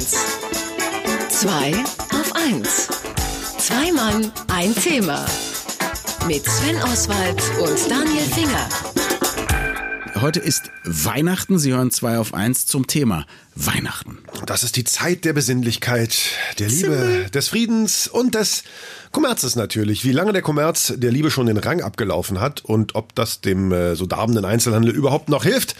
1. 2 auf 1. Zwei Mann, ein Thema. Mit Sven Oswald und Daniel Finger. Heute ist Weihnachten. Sie hören 2 auf 1 zum Thema Weihnachten. Das ist die Zeit der Besinnlichkeit, der Liebe, des Friedens und des Kommerzes natürlich. Wie lange der Kommerz der Liebe schon den Rang abgelaufen hat und ob das dem äh, so darbenden Einzelhandel überhaupt noch hilft,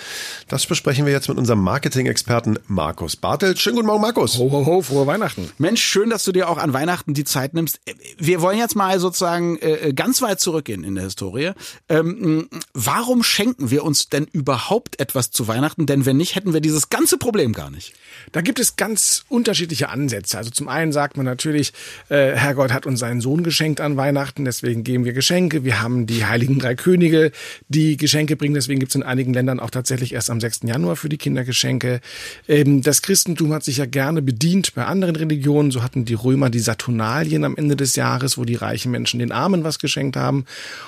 das besprechen wir jetzt mit unserem Marketing-Experten Markus Bartelt. Schönen guten Morgen, Markus. Ho, ho, ho, frohe Weihnachten. Mensch, schön, dass du dir auch an Weihnachten die Zeit nimmst. Wir wollen jetzt mal sozusagen äh, ganz weit zurückgehen in der Historie. Ähm, warum schenken wir uns denn überhaupt etwas zu Weihnachten? Denn wenn nicht, hätten wir dieses ganze Problem gar nicht. Da gibt es ganz unterschiedliche Ansätze. Also zum einen sagt man natürlich, äh, Herrgott hat uns seinen Sohn geschenkt an Weihnachten, deswegen geben wir Geschenke. Wir haben die heiligen drei Könige, die Geschenke bringen. Deswegen gibt es in einigen Ländern auch tatsächlich erst am 6. Januar für die Kinder Geschenke. Ähm, das Christentum hat sich ja gerne bedient bei anderen Religionen. So hatten die Römer die Saturnalien am Ende des Jahres, wo die reichen Menschen den Armen was geschenkt haben.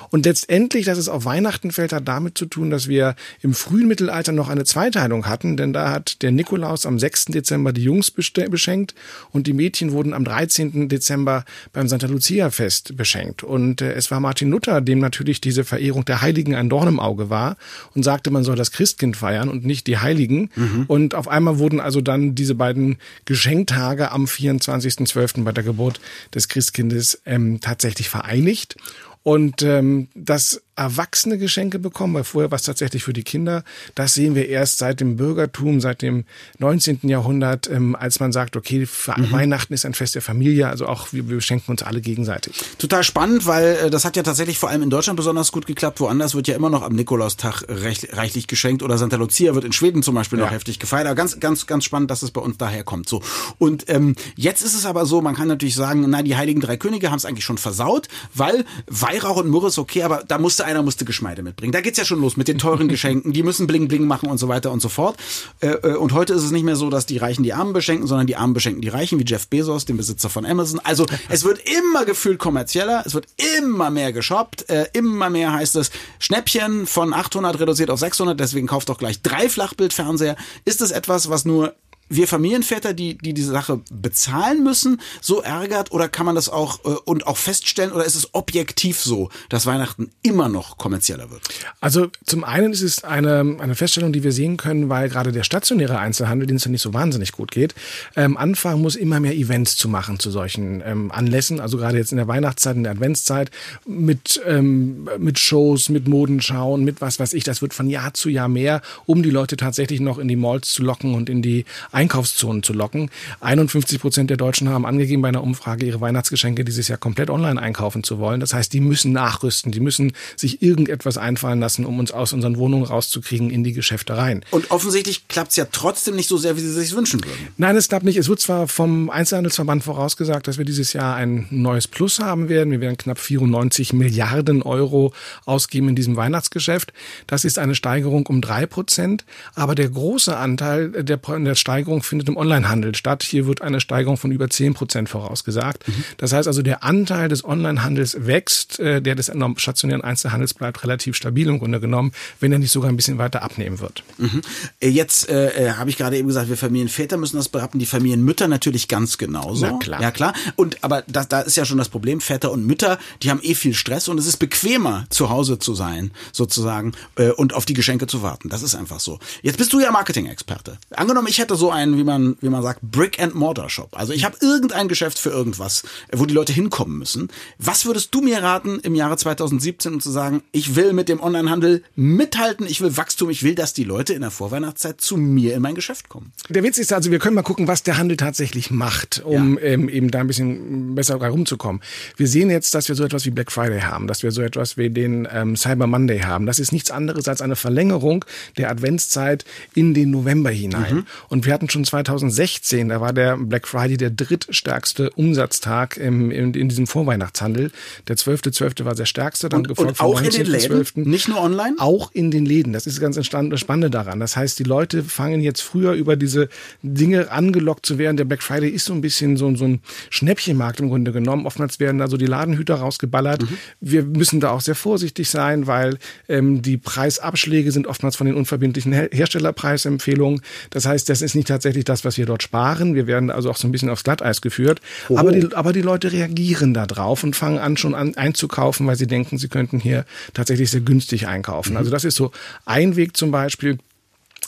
Und letztendlich, dass es auf Weihnachten fällt, hat damit zu tun, dass wir im frühen Mittelalter noch eine Zweiteilung hatten, denn da hat der Nikolaus am 6. Dezember die Jungs beschenkt und die Mädchen wurden am 13. Dezember beim Santa Lucia Fest beschenkt. Und äh, es war Martin Luther, dem natürlich diese Verehrung der Heiligen ein Dorn im Auge war und sagte, man soll das Christkind feiern und nicht die Heiligen. Mhm. Und auf einmal wurden also dann diese beiden Geschenktage am 24.12. bei der Geburt des Christkindes ähm, tatsächlich vereinigt. Und ähm, das erwachsene Geschenke bekommen, weil vorher war es tatsächlich für die Kinder. Das sehen wir erst seit dem Bürgertum, seit dem 19. Jahrhundert, ähm, als man sagt, okay, mhm. Weihnachten ist ein Fest der Familie, also auch wir, wir schenken uns alle gegenseitig. Total spannend, weil äh, das hat ja tatsächlich vor allem in Deutschland besonders gut geklappt. Woanders wird ja immer noch am Nikolaustag recht, reichlich geschenkt oder Santa Lucia wird in Schweden zum Beispiel ja. noch heftig gefeiert. Aber ganz, ganz, ganz spannend, dass es bei uns daher kommt. So und ähm, jetzt ist es aber so, man kann natürlich sagen, nein, die Heiligen Drei Könige haben es eigentlich schon versaut, weil Weihrauch und Myrrhe ist okay, aber da musste einer musste Geschmeide mitbringen. Da geht's ja schon los mit den teuren Geschenken. Die müssen bling bling machen und so weiter und so fort. Äh, äh, und heute ist es nicht mehr so, dass die Reichen die Armen beschenken, sondern die Armen beschenken die Reichen, wie Jeff Bezos, den Besitzer von Amazon. Also es wird immer gefühlt kommerzieller, es wird immer mehr geshoppt, äh, immer mehr heißt es Schnäppchen von 800 reduziert auf 600, deswegen kauft doch gleich drei Flachbildfernseher. Ist es etwas, was nur wir Familienväter, die, die diese Sache bezahlen müssen, so ärgert oder kann man das auch äh, und auch feststellen oder ist es objektiv so, dass Weihnachten immer noch kommerzieller wird? Also zum einen ist es eine, eine Feststellung, die wir sehen können, weil gerade der stationäre Einzelhandel, den es ja nicht so wahnsinnig gut geht, ähm, anfangen muss, immer mehr Events zu machen zu solchen ähm, Anlässen. Also gerade jetzt in der Weihnachtszeit, in der Adventszeit mit, ähm, mit Shows, mit Modenschauen, mit was weiß ich. Das wird von Jahr zu Jahr mehr, um die Leute tatsächlich noch in die Malls zu locken und in die Einkaufszonen zu locken. 51 Prozent der Deutschen haben angegeben bei einer Umfrage, ihre Weihnachtsgeschenke dieses Jahr komplett online einkaufen zu wollen. Das heißt, die müssen nachrüsten, die müssen sich irgendetwas einfallen lassen, um uns aus unseren Wohnungen rauszukriegen in die Geschäfte rein. Und offensichtlich klappt es ja trotzdem nicht so sehr, wie Sie sich wünschen würden. Nein, es klappt nicht. Es wird zwar vom Einzelhandelsverband vorausgesagt, dass wir dieses Jahr ein neues Plus haben werden. Wir werden knapp 94 Milliarden Euro ausgeben in diesem Weihnachtsgeschäft. Das ist eine Steigerung um drei Prozent. Aber der große Anteil der, der Steigerung Steigerung findet im Onlinehandel statt. Hier wird eine Steigerung von über 10 Prozent vorausgesagt. Mhm. Das heißt also, der Anteil des Onlinehandels wächst, äh, der des stationären Einzelhandels bleibt relativ stabil im Grunde genommen, wenn er nicht sogar ein bisschen weiter abnehmen wird. Mhm. Äh, jetzt äh, äh, habe ich gerade eben gesagt, wir Familienväter müssen das beraten, die Familienmütter natürlich ganz genauso. Na klar. Ja klar. Und aber da, da ist ja schon das Problem, Väter und Mütter, die haben eh viel Stress und es ist bequemer, zu Hause zu sein, sozusagen, äh, und auf die Geschenke zu warten. Das ist einfach so. Jetzt bist du ja Marketing-Experte. Angenommen, ich hätte so ein einen, wie man, wie man sagt, Brick and Mortar Shop. Also ich habe irgendein Geschäft für irgendwas, wo die Leute hinkommen müssen. Was würdest du mir raten im Jahre 2017, um zu sagen, ich will mit dem Onlinehandel mithalten, ich will Wachstum, ich will, dass die Leute in der Vorweihnachtszeit zu mir in mein Geschäft kommen? Der Witz ist also, wir können mal gucken, was der Handel tatsächlich macht, um ja. ähm, eben da ein bisschen besser herumzukommen. Wir sehen jetzt, dass wir so etwas wie Black Friday haben, dass wir so etwas wie den ähm, Cyber Monday haben. Das ist nichts anderes als eine Verlängerung der Adventszeit in den November hinein. Mhm. Und wir hatten schon 2016, da war der Black Friday der drittstärkste Umsatztag im, in, in diesem Vorweihnachtshandel. Der 12.12. .12. war der stärkste, dann und, gefolgt und auch in den Läden, 12. nicht nur online? Auch in den Läden. Das ist ganz entstanden, das Spannende daran. Das heißt, die Leute fangen jetzt früher über diese Dinge angelockt zu werden. Der Black Friday ist so ein bisschen so, so ein Schnäppchenmarkt im Grunde genommen. Oftmals werden da so die Ladenhüter rausgeballert. Mhm. Wir müssen da auch sehr vorsichtig sein, weil ähm, die Preisabschläge sind oftmals von den unverbindlichen Herstellerpreisempfehlungen. Das heißt, das ist nicht tatsächlich das, was wir dort sparen. Wir werden also auch so ein bisschen aufs Glatteis geführt. Aber, die, aber die Leute reagieren da drauf und fangen an, schon an einzukaufen, weil sie denken, sie könnten hier tatsächlich sehr günstig einkaufen. Mhm. Also das ist so ein Weg zum Beispiel.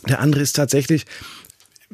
Der andere ist tatsächlich,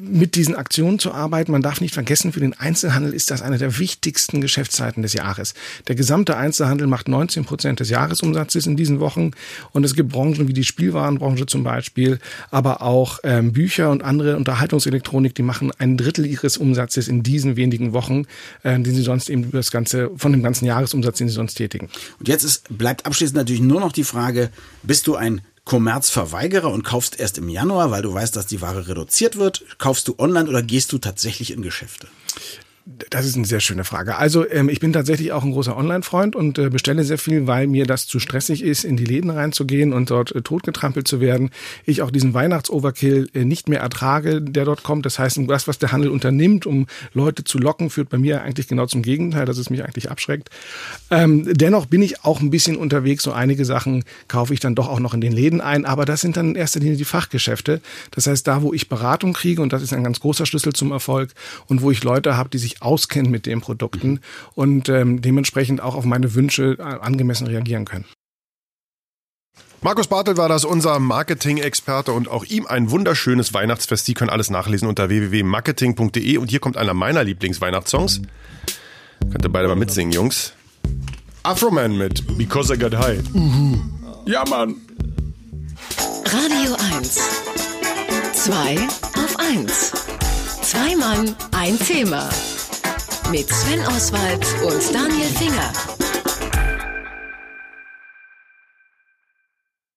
mit diesen Aktionen zu arbeiten. Man darf nicht vergessen, für den Einzelhandel ist das eine der wichtigsten Geschäftszeiten des Jahres. Der gesamte Einzelhandel macht 19 Prozent des Jahresumsatzes in diesen Wochen. Und es gibt Branchen wie die Spielwarenbranche zum Beispiel, aber auch ähm, Bücher und andere Unterhaltungselektronik, die machen ein Drittel ihres Umsatzes in diesen wenigen Wochen, äh, den sie sonst eben über das ganze, von dem ganzen Jahresumsatz, den sie sonst tätigen. Und jetzt ist, bleibt abschließend natürlich nur noch die Frage, bist du ein Kommerzverweigerer und kaufst erst im Januar, weil du weißt, dass die Ware reduziert wird? Kaufst du online oder gehst du tatsächlich in Geschäfte? Das ist eine sehr schöne Frage. Also ähm, ich bin tatsächlich auch ein großer Online-Freund und äh, bestelle sehr viel, weil mir das zu stressig ist, in die Läden reinzugehen und dort äh, totgetrampelt zu werden. Ich auch diesen Weihnachtsoverkill äh, nicht mehr ertrage, der dort kommt. Das heißt, das, was der Handel unternimmt, um Leute zu locken, führt bei mir eigentlich genau zum Gegenteil, dass es mich eigentlich abschreckt. Ähm, dennoch bin ich auch ein bisschen unterwegs. So einige Sachen kaufe ich dann doch auch noch in den Läden ein, aber das sind dann in erster Linie die Fachgeschäfte. Das heißt, da, wo ich Beratung kriege, und das ist ein ganz großer Schlüssel zum Erfolg, und wo ich Leute habe, die sich sich auskennen mit den Produkten und ähm, dementsprechend auch auf meine Wünsche äh, angemessen reagieren können. Markus Bartel war das, unser Marketing-Experte und auch ihm ein wunderschönes Weihnachtsfest. Sie können alles nachlesen unter www.marketing.de und hier kommt einer meiner Lieblingsweihnachtssongs. Könnt ihr beide mal mitsingen, Jungs. Afroman mit Because I Got High. Uhu. Ja, Mann. Radio 1. 2 auf 1. Zwei Mann, ein Thema mit Sven Oswald und Daniel Finger.